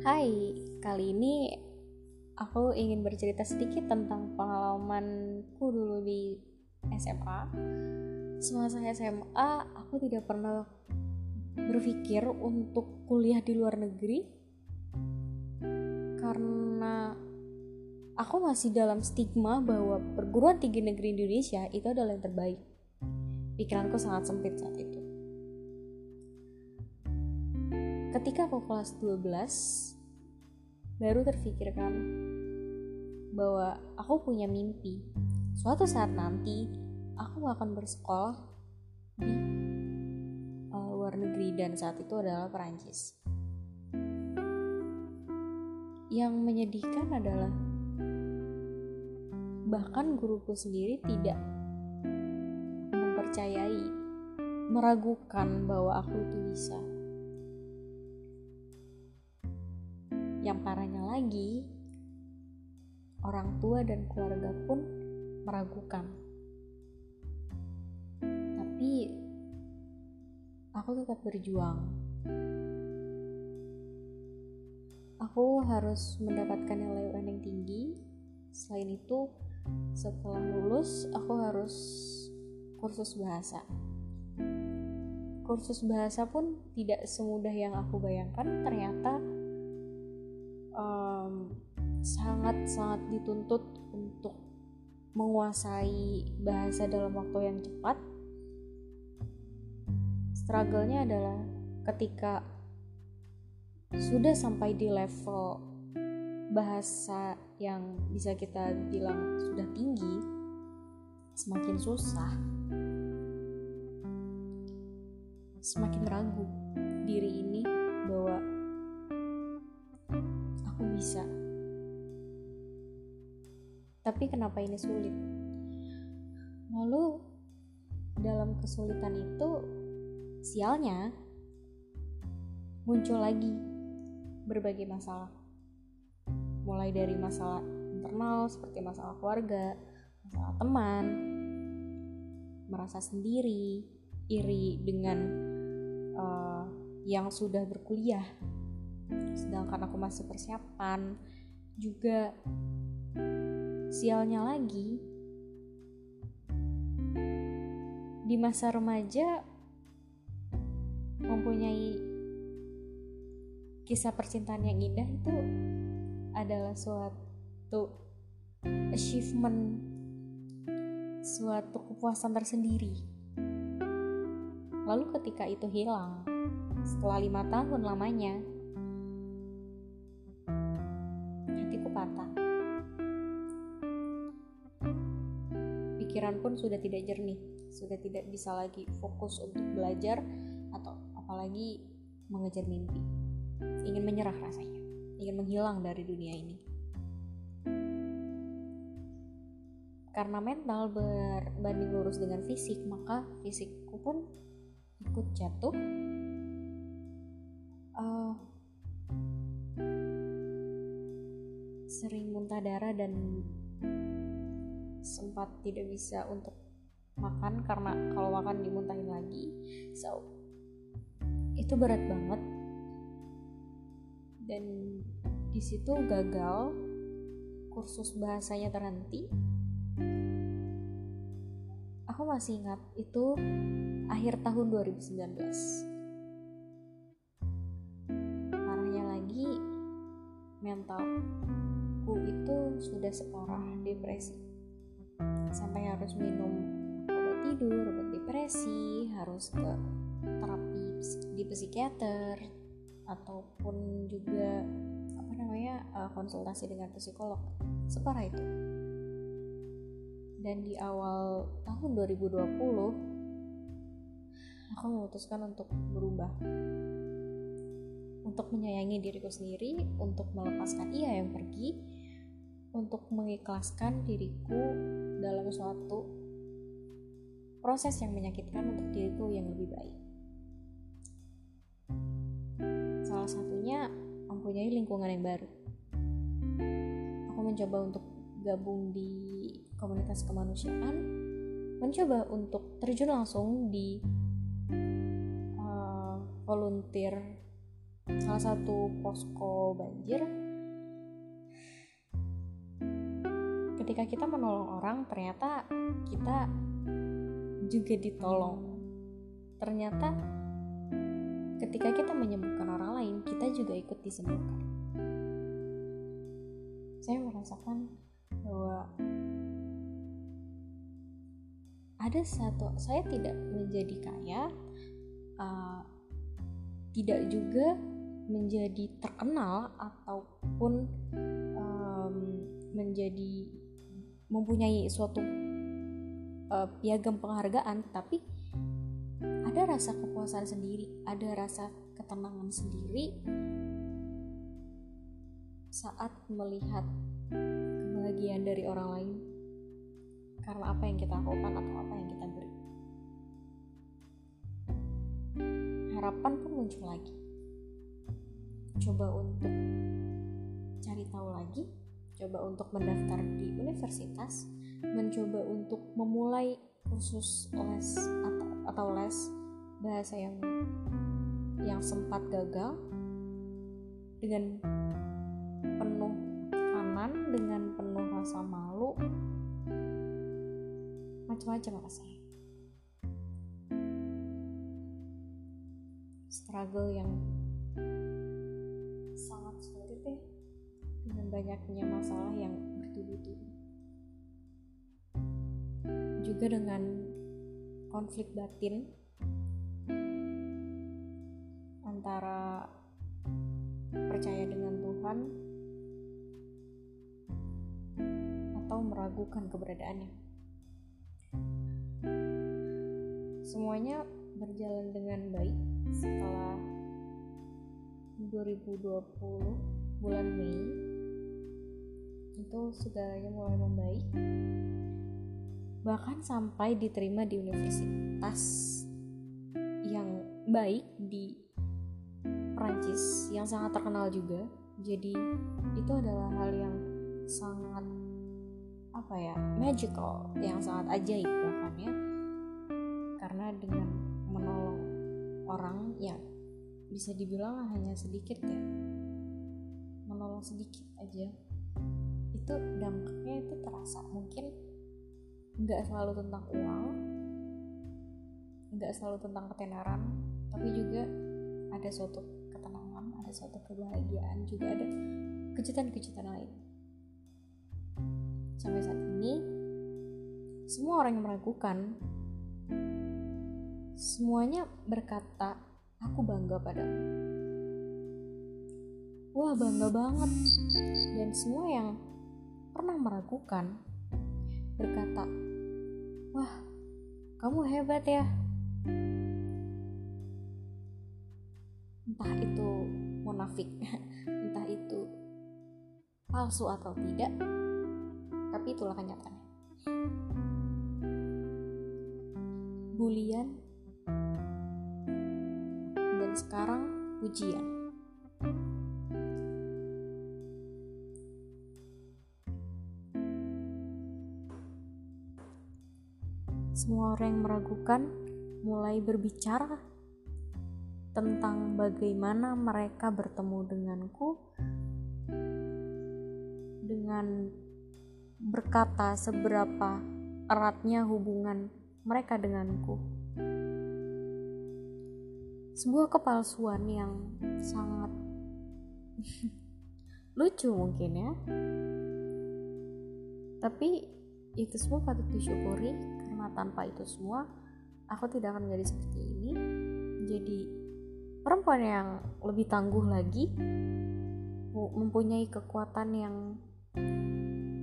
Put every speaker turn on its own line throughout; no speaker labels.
Hai, kali ini aku ingin bercerita sedikit tentang pengalamanku dulu di SMA. Semasa SMA, aku tidak pernah berpikir untuk kuliah di luar negeri karena aku masih dalam stigma bahwa perguruan tinggi negeri Indonesia itu adalah yang terbaik. Pikiranku sangat sempit saat itu. Ketika aku kelas 12, baru terfikirkan bahwa aku punya mimpi. Suatu saat nanti, aku akan bersekolah di uh, luar negeri dan saat itu adalah Perancis. Yang menyedihkan adalah bahkan guruku sendiri tidak mempercayai, meragukan bahwa aku itu bisa. Yang parahnya lagi, orang tua dan keluarga pun meragukan. Tapi aku tetap berjuang. Aku harus mendapatkan nilai UN yang tinggi. Selain itu, setelah lulus, aku harus kursus bahasa. Kursus bahasa pun tidak semudah yang aku bayangkan. Ternyata um, dituntut untuk menguasai bahasa dalam waktu yang cepat. Struggle-nya adalah ketika sudah sampai di level bahasa yang bisa kita bilang sudah tinggi, semakin susah, semakin ragu diri ini bisa. Tapi kenapa ini sulit? Lalu dalam kesulitan itu sialnya muncul lagi berbagai masalah. Mulai dari masalah internal seperti masalah keluarga, masalah teman, merasa sendiri, iri dengan uh, yang sudah berkuliah, sedangkan aku masih persiapan. Juga sialnya lagi di masa remaja mempunyai kisah percintaan yang indah itu adalah suatu achievement suatu kepuasan tersendiri lalu ketika itu hilang setelah lima tahun lamanya patah pikiran pun sudah tidak jernih sudah tidak bisa lagi fokus untuk belajar atau apalagi mengejar mimpi ingin menyerah rasanya, ingin menghilang dari dunia ini. Karena mental berbanding lurus dengan fisik, maka fisikku pun ikut jatuh. Uh, sering muntah darah dan sempat tidak bisa untuk makan karena kalau makan dimuntahin lagi. So, itu berat banget. Dan di situ gagal kursus bahasanya terhenti. Aku masih ingat itu akhir tahun 2019 parahnya lagi mentalku itu sudah separah depresi. Sampai harus minum obat tidur obat depresi harus ke terapi di psikiater ataupun juga apa namanya uh, konsultasi dengan psikolog. Separah itu. Dan di awal tahun 2020 aku memutuskan untuk berubah. Untuk menyayangi diriku sendiri untuk melepaskan ia yang pergi untuk mengikhlaskan diriku dalam suatu proses yang menyakitkan untuk diriku yang lebih baik salah satunya mempunyai lingkungan yang baru. Aku mencoba untuk gabung di komunitas kemanusiaan, mencoba untuk terjun langsung di uh, volunteer salah satu posko banjir ketika kita menolong orang ternyata kita juga ditolong. Ternyata ketika kita menyembuhkan orang lain kita juga ikut disembuhkan. Saya merasakan bahwa ada satu saya tidak menjadi kaya uh, tidak juga menjadi terkenal ataupun um, menjadi mempunyai suatu uh, piagam penghargaan tapi ada rasa kepuasan sendiri ada rasa ketenangan sendiri saat melihat kebahagiaan dari orang lain. Karena apa yang kita lakukan atau apa yang kita beri. Harapan pun muncul lagi. Coba untuk cari tahu lagi mencoba untuk mendaftar di universitas, mencoba untuk memulai kursus les atau, atau les bahasa yang yang sempat gagal dengan penuh kanan dengan penuh rasa malu macam-macam rasanya. Struggle yang banyaknya masalah yang bertubi-tubi. Juga dengan konflik batin antara percaya dengan Tuhan atau meragukan keberadaannya. Semuanya berjalan dengan baik setelah 2020 bulan Mei itu segalanya mulai membaik bahkan sampai diterima di universitas yang baik di Prancis yang sangat terkenal juga. Jadi itu adalah hal yang sangat apa ya magical yang sangat ajaib bahkan ya. Karena dengan menolong orang yang bisa dibilang hanya sedikit ya menolong sedikit aja itu dampaknya itu terasa. Mungkin nggak selalu tentang uang nggak selalu tentang ketenaran tapi juga ada suatu ketenangan ada suatu kebahagiaan juga ada kejutan-kejutan lain. Sampai saat ini semua orang yang meragukan semuanya berkata aku bangga padamu. Wah bangga banget. Dan semua yang pernah meragukan, berkata, "Wah, kamu hebat ya." Entah itu munafik, entah itu palsu atau tidak, tapi itulah kenyataannya. Bulian dan sekarang ujian. Semua orang yang meragukan mulai berbicara tentang bagaimana mereka bertemu denganku dengan berkata seberapa eratnya hubungan mereka denganku. Sebuah kepalsuan yang sangat lucu mungkin ya. Tapi itu semua patut disyukuri tanpa itu semua aku tidak akan menjadi seperti ini. Jadi perempuan yang lebih tangguh lagi mempunyai kekuatan yang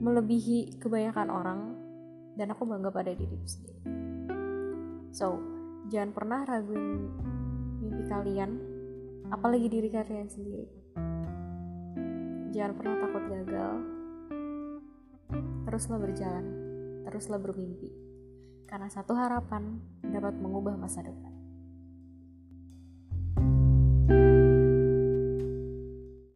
melebihi kebanyakan orang dan aku bangga pada diriku sendiri. So jangan pernah raguin mimpi kalian apalagi diri kalian sendiri. Jangan pernah takut gagal. Teruslah berjalan teruslah bermimpi karena satu harapan dapat mengubah masa depan.